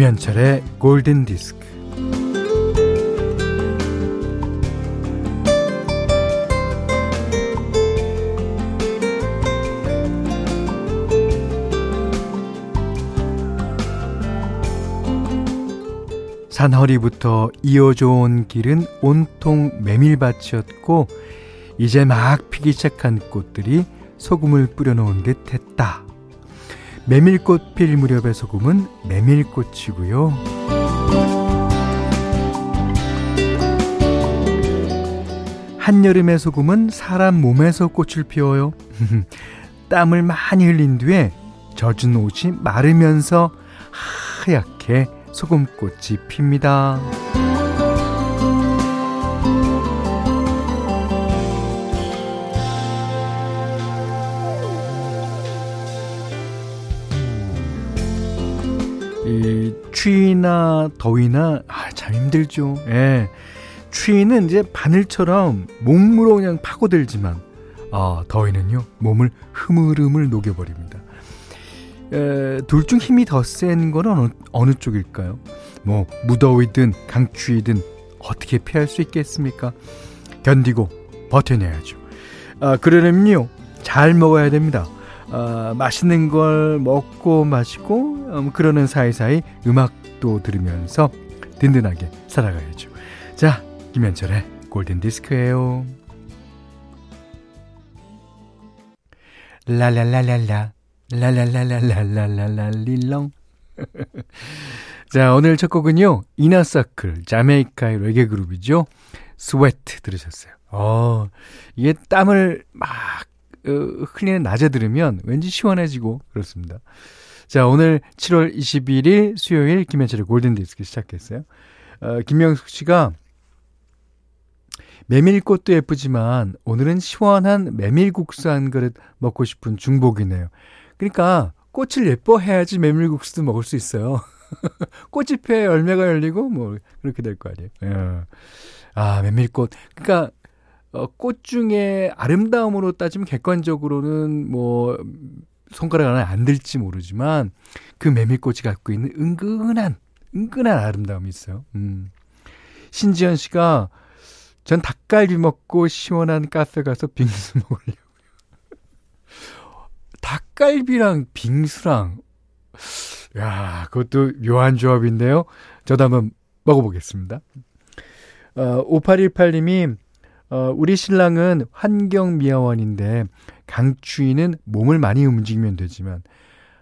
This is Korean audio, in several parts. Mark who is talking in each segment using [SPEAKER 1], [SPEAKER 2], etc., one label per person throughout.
[SPEAKER 1] 김현철의 골든 디스크. 산허리부터 이어져 온 길은 온통 메밀밭이었고 이제 막 피기 시작한 꽃들이 소금을 뿌려놓은 듯 했다. 메밀꽃 필 무렵의 소금은 메밀꽃이고요. 한여름의 소금은 사람 몸에서 꽃을 피워요. 땀을 많이 흘린 뒤에 젖은 옷이 마르면서 하얗게 소금꽃이 핍니다. 이 추위나 더위나 아, 참 힘들죠. 예. 추위는 이제 바늘처럼 몸으로 그냥 파고들지만 아, 더위는요 몸을 흐물흐물 녹여버립니다. 둘 중 힘이 더 센 거는 어느, 어느 쪽일까요? 뭐 무더위든 강추위든 어떻게 피할 수 있겠습니까? 견디고 버텨내야죠. 아, 그러려면요 잘 먹어야 됩니다. 어, 맛있는 걸 먹고 마시고 음, 그러는 사이사이 음악도 들으면서 든든하게 살아가야죠. 자, 김현철의 골든 디스크예요. 라라라라라 라라라라라라라릴렁 자, 오늘 첫 곡은요. Inner Circle 자메이카의 레게 그룹이죠. Sweat 들으셨어요. 어, 이게 땀을 막 어, 흘리는 낮에 들으면 왠지 시원해지고 그렇습니다. 자, 오늘 7월 21일 수요일 김현철의 골든디스크 시작했어요. 어, 김명숙 씨가 메밀꽃도 예쁘지만 오늘은 시원한 메밀국수 한 그릇 먹고 싶은 중복이네요. 그러니까 꽃을 예뻐해야지 메밀국수도 먹을 수 있어요. 피해 열매가 열리고 뭐 그렇게 될 거 아니에요. 예. 아, 메밀꽃. 그러니까 어, 꽃 중에 아름다움으로 따지면 객관적으로는 뭐 손가락 안에 안 들지 모르지만 그 메밀꽃이 갖고 있는 은근한 은근한 아름다움이 있어요. 음. 신지연 씨가 전 닭갈비 먹고 시원한 카페 가서 빙수 먹으려고요. 닭갈비랑 빙수랑 야, 그것도 묘한 조합인데요. 저도 한번 먹어보겠습니다. 어, 5818님이 어, 우리 신랑은 환경미화원인데 강추위는 몸을 많이 움직이면 되지만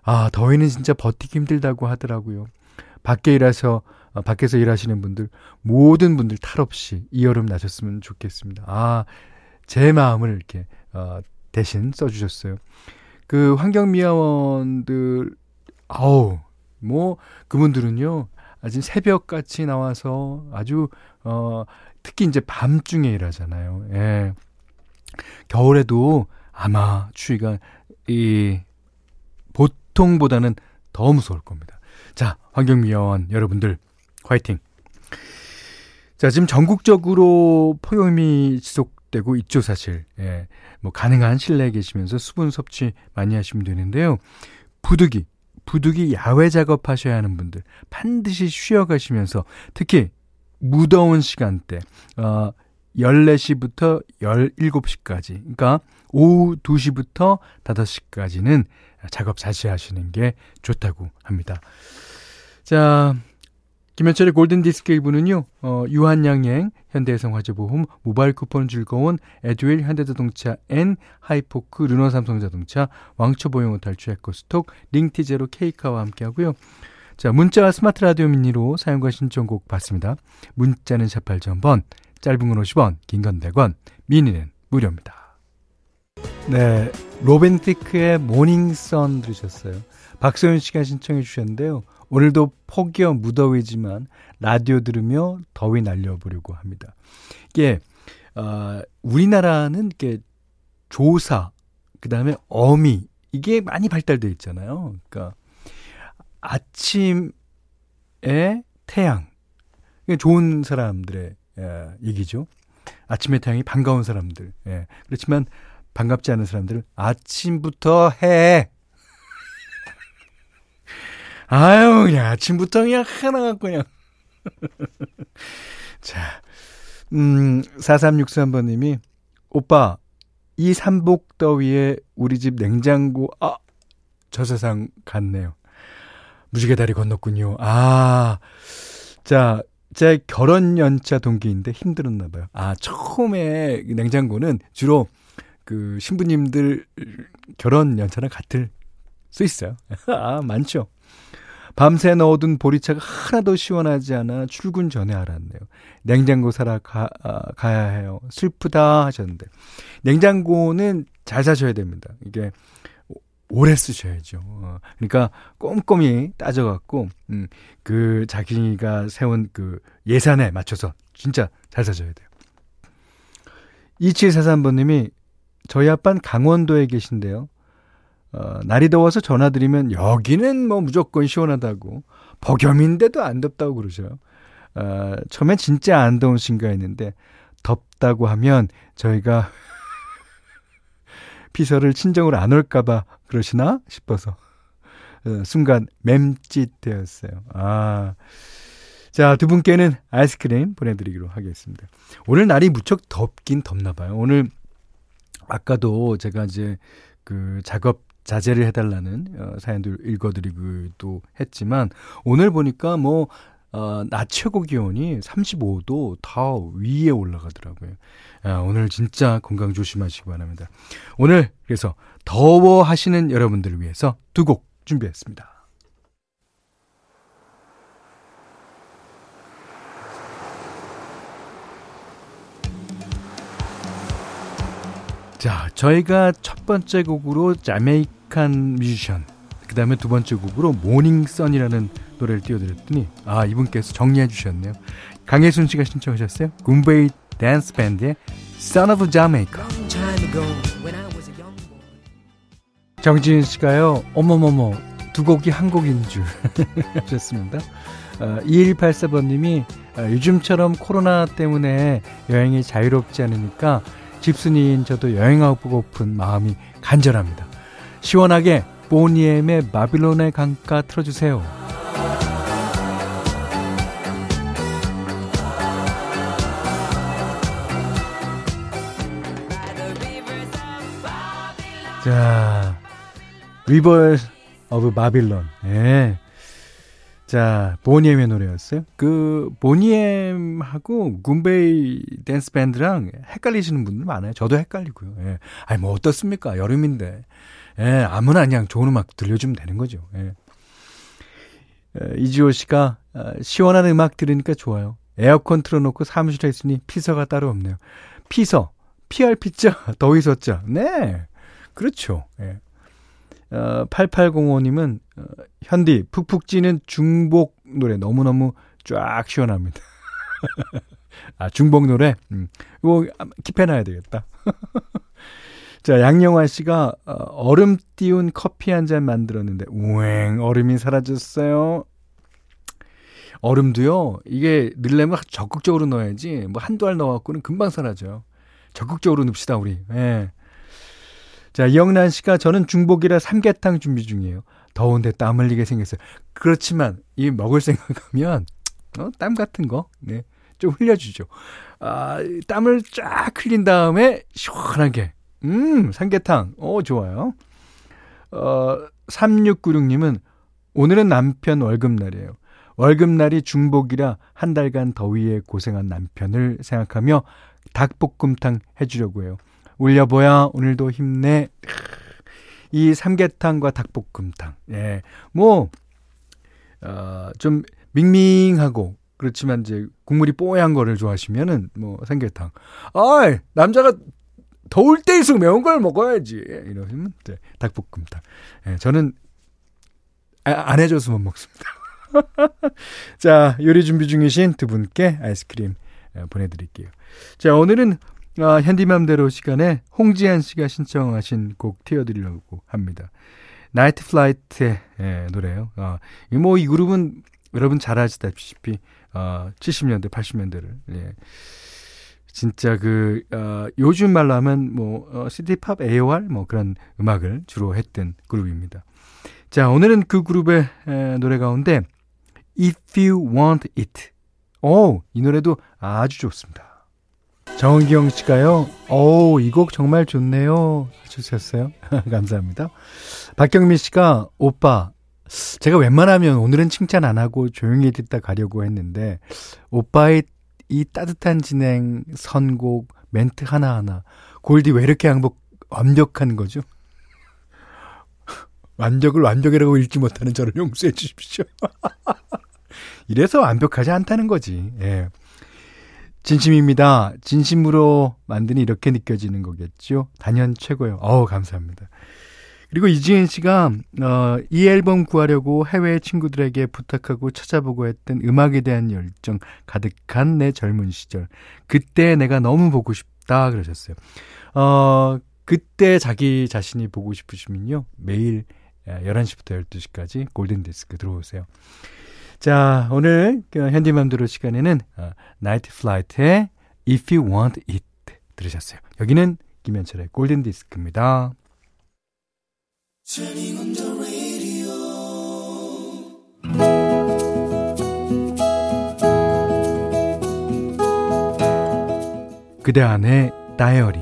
[SPEAKER 1] 아 더위는 진짜 버티기 힘들다고 하더라고요. 밖에 일해서 어, 밖에서 일하시는 분들 모든 분들 탈 없이 이 여름 나셨으면 좋겠습니다. 아 제 마음을 이렇게 어, 대신 써주셨어요. 그 환경미화원들 아우 뭐 그분들은요 아주 새벽같이 나와서 아주 어 특히 이제 밤중에 일하잖아요. 예. 겨울에도 아마 추위가 이 보통보다는 더 무서울 겁니다. 자, 환경미화원 여러분들 화이팅. 자, 지금 전국적으로 폭염이 지속되고 있죠, 사실. 예. 뭐 가능한 실내에 계시면서 수분 섭취 많이 하시면 되는데요. 부득이 부득이 야외 작업하셔야 하는 분들 반드시 쉬어 가시면서 특히 무더운 시간대, 어, 14시부터 17시까지, 그러니까 오후 2시부터 5시까지는 작업 자시 하시는 게 좋다고 합니다. 자, 김현철의 골든디스크 1부는요, 어, 유한양행, 현대해성화재보험, 모바일 쿠폰 즐거운, 에듀윌, 현대자동차, N, 하이포크, 르노삼성자동차, 왕초보 영어 탈출 해커스톡, 링티제로 케이카와 함께 하고요. 자, 문자와 스마트 라디오 미니로 사용과 신청곡 받습니다. 문자는 48,000번, 짧은 건 50원, 긴 건 100원, 미니는 무료입니다. 네, Robin Thicke의 Morning Sun 들으셨어요. 박소연 씨가 신청해 주셨는데요. 오늘도 폭염 무더위지만 라디오 들으며 더위 날려보려고 합니다. 이게 어, 우리나라는 이렇게 조사, 그 다음에 어미 이게 많이 발달돼 있잖아요. 그러니까 아침에 태양. 좋은 사람들의 예, 얘기죠. 아침에 태양이 반가운 사람들. 예. 그렇지만 반갑지 않은 사람들은 아침부터 해. 아유, 그냥 아침부터 그냥 하나 갖고 그냥. 자, 음, 4363번님이, 오빠, 이 삼복 더위에 우리 집 냉장고, 아, 저 세상 갔네요. 무지개 다리 건넜군요. 아, 자, 제 결혼 연차 동기인데 힘들었나 봐요. 아, 처음에 냉장고는 주로 그 신부님들 결혼 연차랑 같을 수 있어요. 아, 많죠. 밤새 넣어둔 보리차가 하나도 시원하지 않아 출근 전에 알았네요. 냉장고 사러 가, 아, 가야 해요. 슬프다 하셨는데. 냉장고는 잘 사셔야 됩니다. 이게 오래 쓰셔야죠. 어, 그러니까 꼼꼼히 따져갖고, 음, 그 자기가 세운 그 예산에 맞춰서 진짜 잘 사셔야 돼요. 2743번님이 저희 아빠는 강원도에 계신데요. 어, 날이 더워서 전화드리면 여기는 뭐 무조건 시원하다고 폭염인데도 안 덥다고 그러셔요. 어, 처음엔 진짜 안 더우신가 했는데 덥다고 하면 저희가 피서를 친정으로 안 올까봐 그러시나 싶어서 어, 순간 맴짓되었어요. 아. 자, 두 분께는 아이스크림 보내드리기로 하겠습니다. 오늘 날이 무척 덥긴 덥나 봐요. 오늘 아까도 제가 이제 그 작업 자제를 해달라는 어, 사연들 읽어드리기도 했지만 오늘 보니까 뭐 어, 낮 최고 기온이 35도 더 위에 올라가더라고요. 아, 오늘 진짜 건강 조심하시기 바랍니다. 오늘 그래서 더워 하시는 여러분들을 위해서 두 곡 준비했습니다. 자, 저희가 첫 번째 곡으로 Jamaican 뮤지션, 그 다음에 두 번째 곡으로 Morning Sun이라는 노래를 띄워드렸더니, 아, 이분께서 정리해 주셨네요. 강혜순 씨가 신청하셨어요. 굼베이 댄스 밴드의 Son of Jamaica. 정지윤 씨가요, 어머머머, 두 곡이 한 곡인 줄 하셨습니다. 어, 2184번님이 어, 요즘처럼 코로나 때문에 여행이 자유롭지 않으니까 집순이인 저도 여행하고픈 마음이 간절합니다. 시원하게 Boney M의 바빌론의 강가 틀어주세요. 자, River of Babylon. 예. 자, Boney M의 노래였어요. 그, Boney M하고 Goombay Dance Band랑 헷갈리시는 분들 많아요. 저도 헷갈리고요. 예. 아니, 뭐 어떻습니까? 여름인데. 예, 아무나 그냥 좋은 음악 들려주면 되는 거죠. 예. 예, 이지호 씨가 아, 시원한 음악 들으니까 좋아요. 에어컨 틀어놓고 사무실에 있으니 피서가 따로 없네요. 피서, PR 피자, 더위 섰자. 네. 그렇죠. 예. 어, 8805님은 어, 현디 푹푹 찌는 중복 노래 너무너무 쫙 시원합니다. 아 중복 노래 음. 이거 킵해놔야 되겠다. 자 양영환 씨가 어, 얼음 띄운 커피 한 잔 만들었는데 우행 얼음이 사라졌어요. 얼음도요 이게 넣으려면 적극적으로 넣어야지 뭐 한두 알 넣어 갖고는 금방 사라져요. 적극적으로 넣읍시다 우리. 예. 자, 이영란 씨가 저는 중복이라 삼계탕 준비 중이에요. 더운데 땀 흘리게 생겼어요. 그렇지만 이 먹을 생각하면 어, 땀 같은 거, 네, 좀 흘려주죠. 아, 땀을 쫙 흘린 다음에 시원하게, 음, 삼계탕, 어, 좋아요. 어, 3696님은 오늘은 남편 월급날이에요. 월급날이 중복이라 한 달간 더위에 고생한 남편을 생각하며 닭볶음탕 해주려고 해요. 울려보야 오늘도 힘내. 이 삼계탕과 닭볶음탕. 예. 뭐, 어, 좀 밍밍하고, 그렇지만 이제 국물이 뽀얀 거를 좋아하시면은 뭐 삼계탕. 아 남자가 더울 때일수록 매운 걸 먹어야지. 이러시면 네, 닭볶음탕. 예, 저는 아, 안 해줘서 못 먹습니다. 자, 요리 준비 중이신 두 분께 아이스크림 예, 보내드릴게요. 자, 오늘은 아, 현디맘대로 시간에 홍지한 씨가 신청하신 곡 띄워드리려고 합니다. Niteflyte의 예, 노래예요. 아, 뭐이 그룹은 여러분 잘 아시다시피 어, 70년대, 80년대를 예. 진짜 그 어, 요즘 말로 하면 뭐 어, city pop AOR 뭐 그런 음악을 주로 했던 그룹입니다. 자, 오늘은 그 그룹의 에, 노래 가운데 If You Want It. 오, 이 노래도 아주 좋습니다. 정은경 씨가요. 오, 이 곡 정말 좋네요. 주셨어요. 감사합니다. 박경민 씨가 오빠 제가 웬만하면 오늘은 칭찬 안 하고 조용히 듣다 가려고 했는데 오빠의 이 따뜻한 진행, 선곡, 멘트 하나하나 골디 왜 이렇게 양복 완벽한 거죠? 완벽을 완벽이라고 읽지 못하는 저를 용서해 주십시오. 이래서 완벽하지 않다는 거지. 예. 진심입니다. 진심으로 만드니 이렇게 느껴지는 거겠죠. 단연 최고요. 어우, 감사합니다. 그리고 이지은 씨가 어, 이 앨범 구하려고 해외 친구들에게 부탁하고 찾아보고 했던 음악에 대한 열정 가득한 내 젊은 시절. 그때 내가 너무 보고 싶다 그러셨어요. 어, 그때 자기 자신이 보고 싶으시면요. 매일 11시부터 12시까지 골든 디스크 들어오세요. 자, 오늘 그 현디맘대로 시간에는 어, Niteflyte의 If You Want It 들으셨어요. 여기는 김현철의 골든 디스크입니다. 그대 안의 다이어리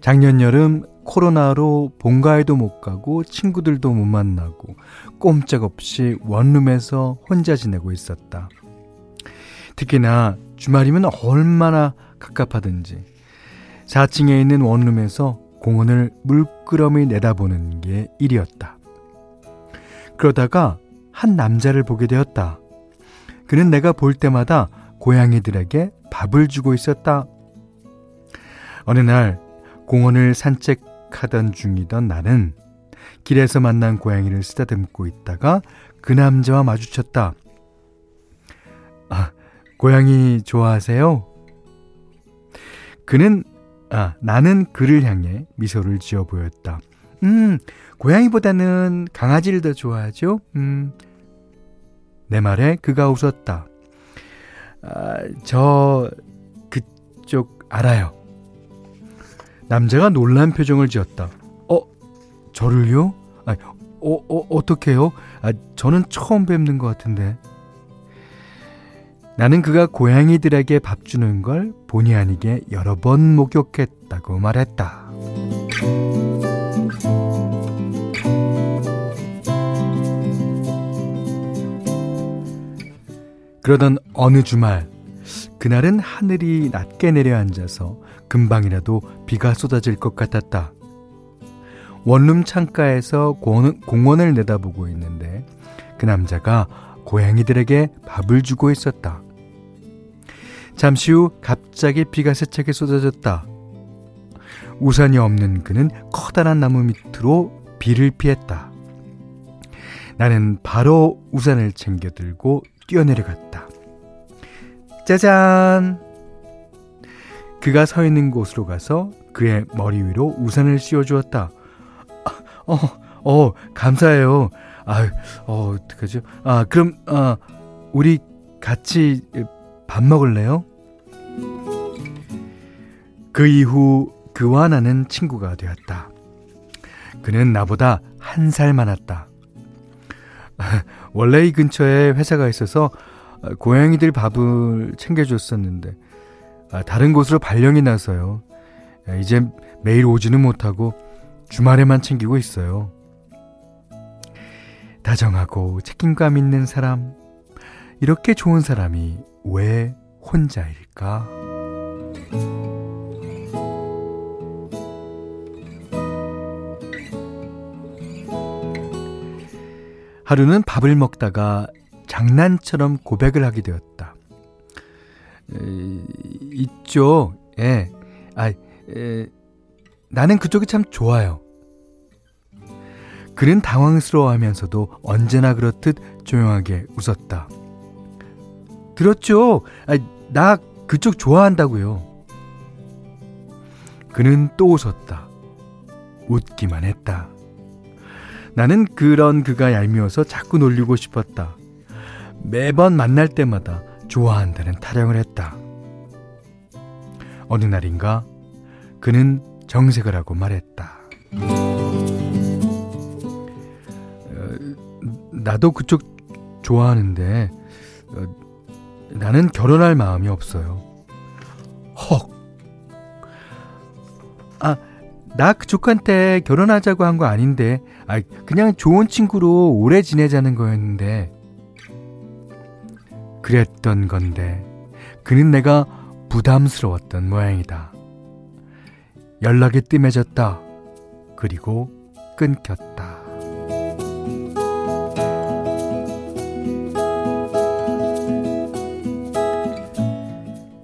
[SPEAKER 1] 작년 여름 코로나로 본가에도 못 가고 친구들도 못 만나고 꼼짝없이 원룸에서 혼자 지내고 있었다. 특히나 주말이면 얼마나 갑갑하든지 4층에 있는 원룸에서 공원을 물끄러미 내다보는 게 일이었다. 그러다가 한 남자를 보게 되었다. 그는 내가 볼 때마다 고양이들에게 밥을 주고 있었다. 어느 날 공원을 산책하던 중이던 나는 길에서 만난 고양이를 쓰다듬고 있다가 그 남자와 마주쳤다. 아, 고양이 좋아하세요? 그는 아, 나는 그를 향해 미소를 지어 보였다. 음, 고양이보다는 강아지를 더 좋아하죠? 음. 내 말에 그가 웃었다. 아, 저 그쪽 알아요. 남자가 놀란 표정을 지었다. 어, 저를요? 아, 어, 어, 어떡해요? 아, 저는 처음 뵙는 것 같은데. 나는 그가 고양이들에게 밥 주는 걸 본의 아니게 여러 번 목격했다고 말했다. 그러던 어느 주말, 그날은 하늘이 낮게 내려앉아서 금방이라도 비가 쏟아질 것 같았다. 원룸 창가에서 공원을 내다보고 있는데 그 남자가 고양이들에게 밥을 주고 있었다. 잠시 후 갑자기 비가 세차게 쏟아졌다. 우산이 없는 그는 커다란 나무 밑으로 비를 피했다. 나는 바로 우산을 챙겨 들고 뛰어내려갔다. 짜잔! 그가 서 있는 곳으로 가서 그의 머리 위로 우산을 씌워주었다. 어, 어, 감사해요. 아유, 어, 어떡하죠? 아, 그럼, 아, 우리 같이 밥 먹을래요? 그 이후 그와 나는 친구가 되었다. 그는 나보다 한 살 많았다. 원래 이 근처에 회사가 있어서 고양이들 밥을 챙겨줬었는데 아, 다른 곳으로 발령이 나서요. 이제 매일 오지는 못하고 주말에만 챙기고 있어요. 다정하고 책임감 있는 사람, 이렇게 좋은 사람이 왜 혼자일까? 하루는 밥을 먹다가 장난처럼 고백을 하게 되었다. 에, 있죠. 예. 아, 에, 나는 그쪽이 참 좋아요. 그는 당황스러워하면서도 언제나 그렇듯 조용하게 웃었다. 들었죠? 아, 나 그쪽 좋아한다고요. 그는 또 웃었다. 웃기만 했다. 나는 그런 그가 얄미워서 자꾸 놀리고 싶었다. 매번 만날 때마다 좋아한다는 타령을 했다. 어느 날인가 그는 정색을 하고 말했다. 나도 그쪽 좋아하는데 어, 나는 결혼할 마음이 없어요. 헉. 아, 나 그쪽한테 결혼하자고 한 거 아닌데, 아, 그냥 좋은 친구로 오래 지내자는 거였는데. 그랬던 건데, 그는 내가 부담스러웠던 모양이다. 연락이 뜸해졌다. 그리고 끊겼다.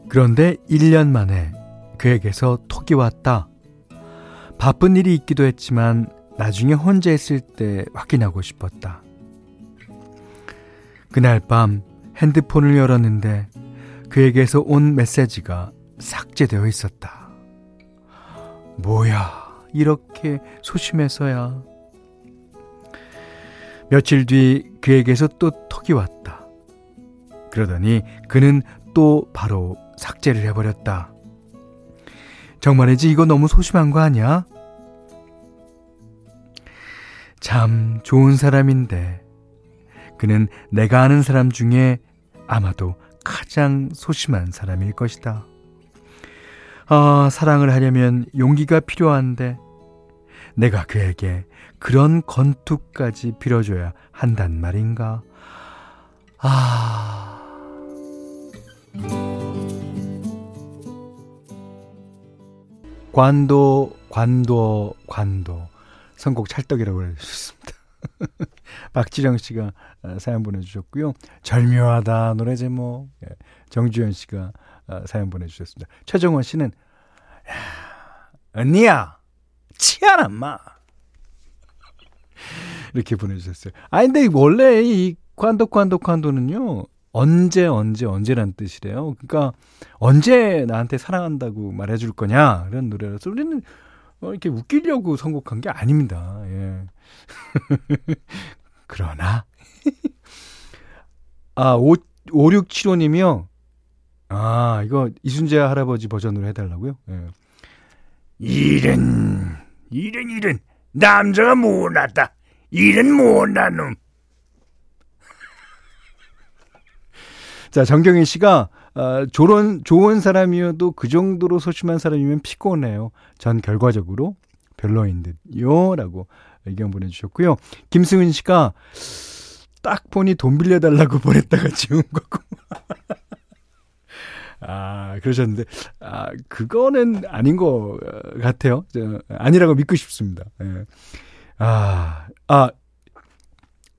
[SPEAKER 1] 그런데 1년 만에 그에게서 톡이 왔다. 바쁜 일이 있기도 했지만 나중에 혼자 있을 때 확인하고 싶었다. 그날 밤 핸드폰을 열었는데 그에게서 온 메시지가 삭제되어 있었다. 뭐야, 이렇게 소심해서야. 며칠 뒤 그에게서 또 톡이 왔다. 그러더니 그는 또 바로 삭제를 해버렸다. 정말이지 이거 너무 소심한 거 아니야? 참 좋은 사람인데 그는 내가 아는 사람 중에 아마도 가장 소심한 사람일 것이다. 아, 사랑을 하려면 용기가 필요한데 내가 그에게 그런 건투까지 빌어줘야 한단 말인가? 아. 관도, 관도, 관도. 선곡 찰떡이라고 해주셨습니다. 박지령 씨가 어, 사연 보내주셨고요. 절묘하다 노래 제목. 예, 정주현 씨가 어, 사연 보내주셨습니다. 최정원 씨는 야, 언니야 치아라 마 이렇게 보내주셨어요. 아 근데 원래 이 관도 관도 관도는요 언제 언제 언제란 뜻이래요. 그러니까 언제 나한테 사랑한다고 말해줄 거냐 이런 노래라서 우리는 어, 이렇게 웃기려고 선곡한 게 아닙니다. 예. 그러나 아 5, 5675님이요. 아 이거 이순재 할아버지 버전으로 해달라고요. 예.
[SPEAKER 2] 이런 이런 이런 남자가 못났다. 이런 못난 놈.
[SPEAKER 1] 자, 정경희 씨가 어, 조론, 좋은 사람이어도 그 정도로 소심한 사람이면 피곤해요. 전 결과적으로 별로인 듯요. 라고 의견 보내주셨고요. 김승은 씨가 딱 보니 돈 빌려달라고 보냈다가 지운 거고. 아, 그러셨는데, 아, 그거는 아닌 것 같아요. 저, 아니라고 믿고 싶습니다. 예. 아, 아,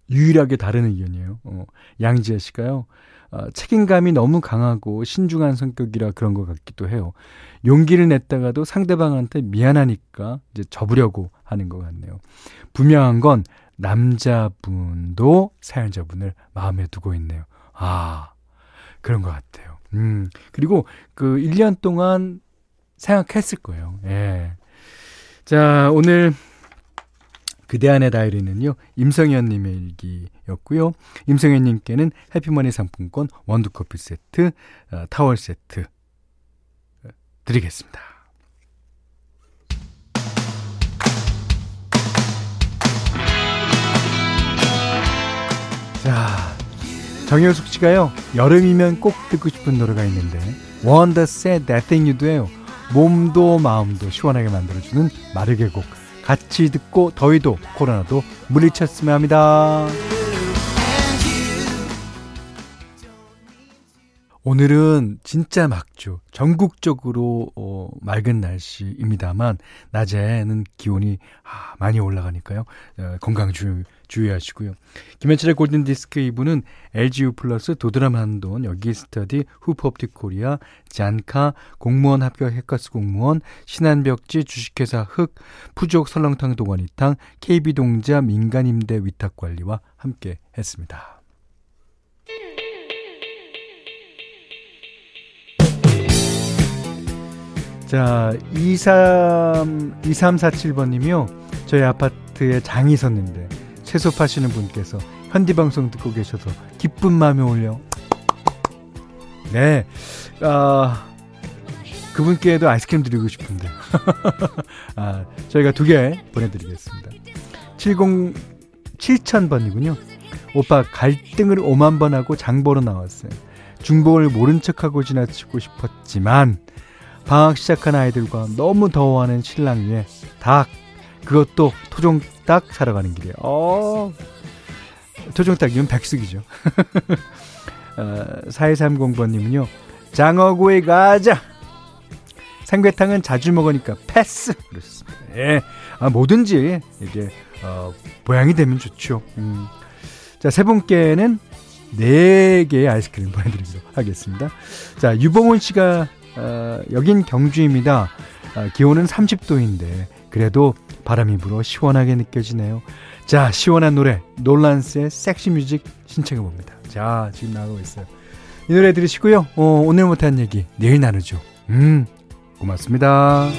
[SPEAKER 1] 유일하게 다른 의견이에요. 어, 양지혜 씨가요. 어, 책임감이 너무 강하고 신중한 성격이라 그런 것 같기도 해요. 용기를 냈다가도 상대방한테 미안하니까 이제 접으려고 하는 것 같네요. 분명한 건 남자분도 사연자분을 마음에 두고 있네요. 아, 그런 것 같아요. 음, 그리고 그 1년 동안 생각했을 거예요. 예. 자, 오늘 그대 안의 다이리는요, 임성현님의 일기였고요. 임성현님께는 해피머니 상품권, 원두커피 세트, 어, 타월 세트 어, 드리겠습니다. 자, 정효숙 씨가요, 여름이면 꼭 듣고 싶은 노래가 있는데, Wonder Said That Thing You도예요. 몸도 마음도 시원하게 만들어주는 마르게 곡. 같이 듣고 더위도 코로나도 물리쳤으면 합니다. 오늘은 진짜 막주. 전국적으로 어, 맑은 날씨입니다만 낮에는 기온이 아, 많이 올라가니까요. 어, 건강 주, 주의하시고요. 김현철의 골든 디스크 2부는 LGU 플러스 도드람 한돈 여기 스터디 후퍼옵틱 코리아 잔카 공무원 합격 해커스 공무원 신한벽지 주식회사 흑 푸족 설렁탕 동원이탕 KB동자 민간임대 위탁관리와 함께 했습니다. 자, 23, 2347번님이요. 저희 아파트에 장이 섰는데, 채소 파시는 분께서 현디방송 듣고 계셔서 기쁜 마음이 올려. 네. 아, 그분께도 아이스크림 드리고 싶은데. 아, 저희가 두 개 보내드리겠습니다. 70, 7000번이군요. 오빠 갈등을 5만 번 하고 장보러 나왔어요. 중복을 모른 척하고 지나치고 싶었지만 방학 시작한 아이들과 너무 더워하는 신랑 위에 닭 그것도 토종닭 사러 가는 길이에요. 어, 토종닭이면 백숙이죠. 어, 4230번님은요. 장어구이 가자. 삼계탕은 자주 먹으니까 패스. 그렇습니다. 예. 아, 뭐든지 이게 어, 모양이 되면 좋죠. 음. 자, 세 분께는 네 개의 아이스크림 보내드리도록 하겠습니다. 자, 유봉훈 씨가 어, 여긴 경주입니다. 어, 기온은 30도인데 그래도 바람이 불어 시원하게 느껴지네요. 자, 시원한 노래 놀란스의 섹시 뮤직 신청해 봅니다. 자, 지금 나가고 있어요. 이 노래 들으시고요. 어, 오늘 못한 얘기 내일 나누죠. 음, 고맙습니다.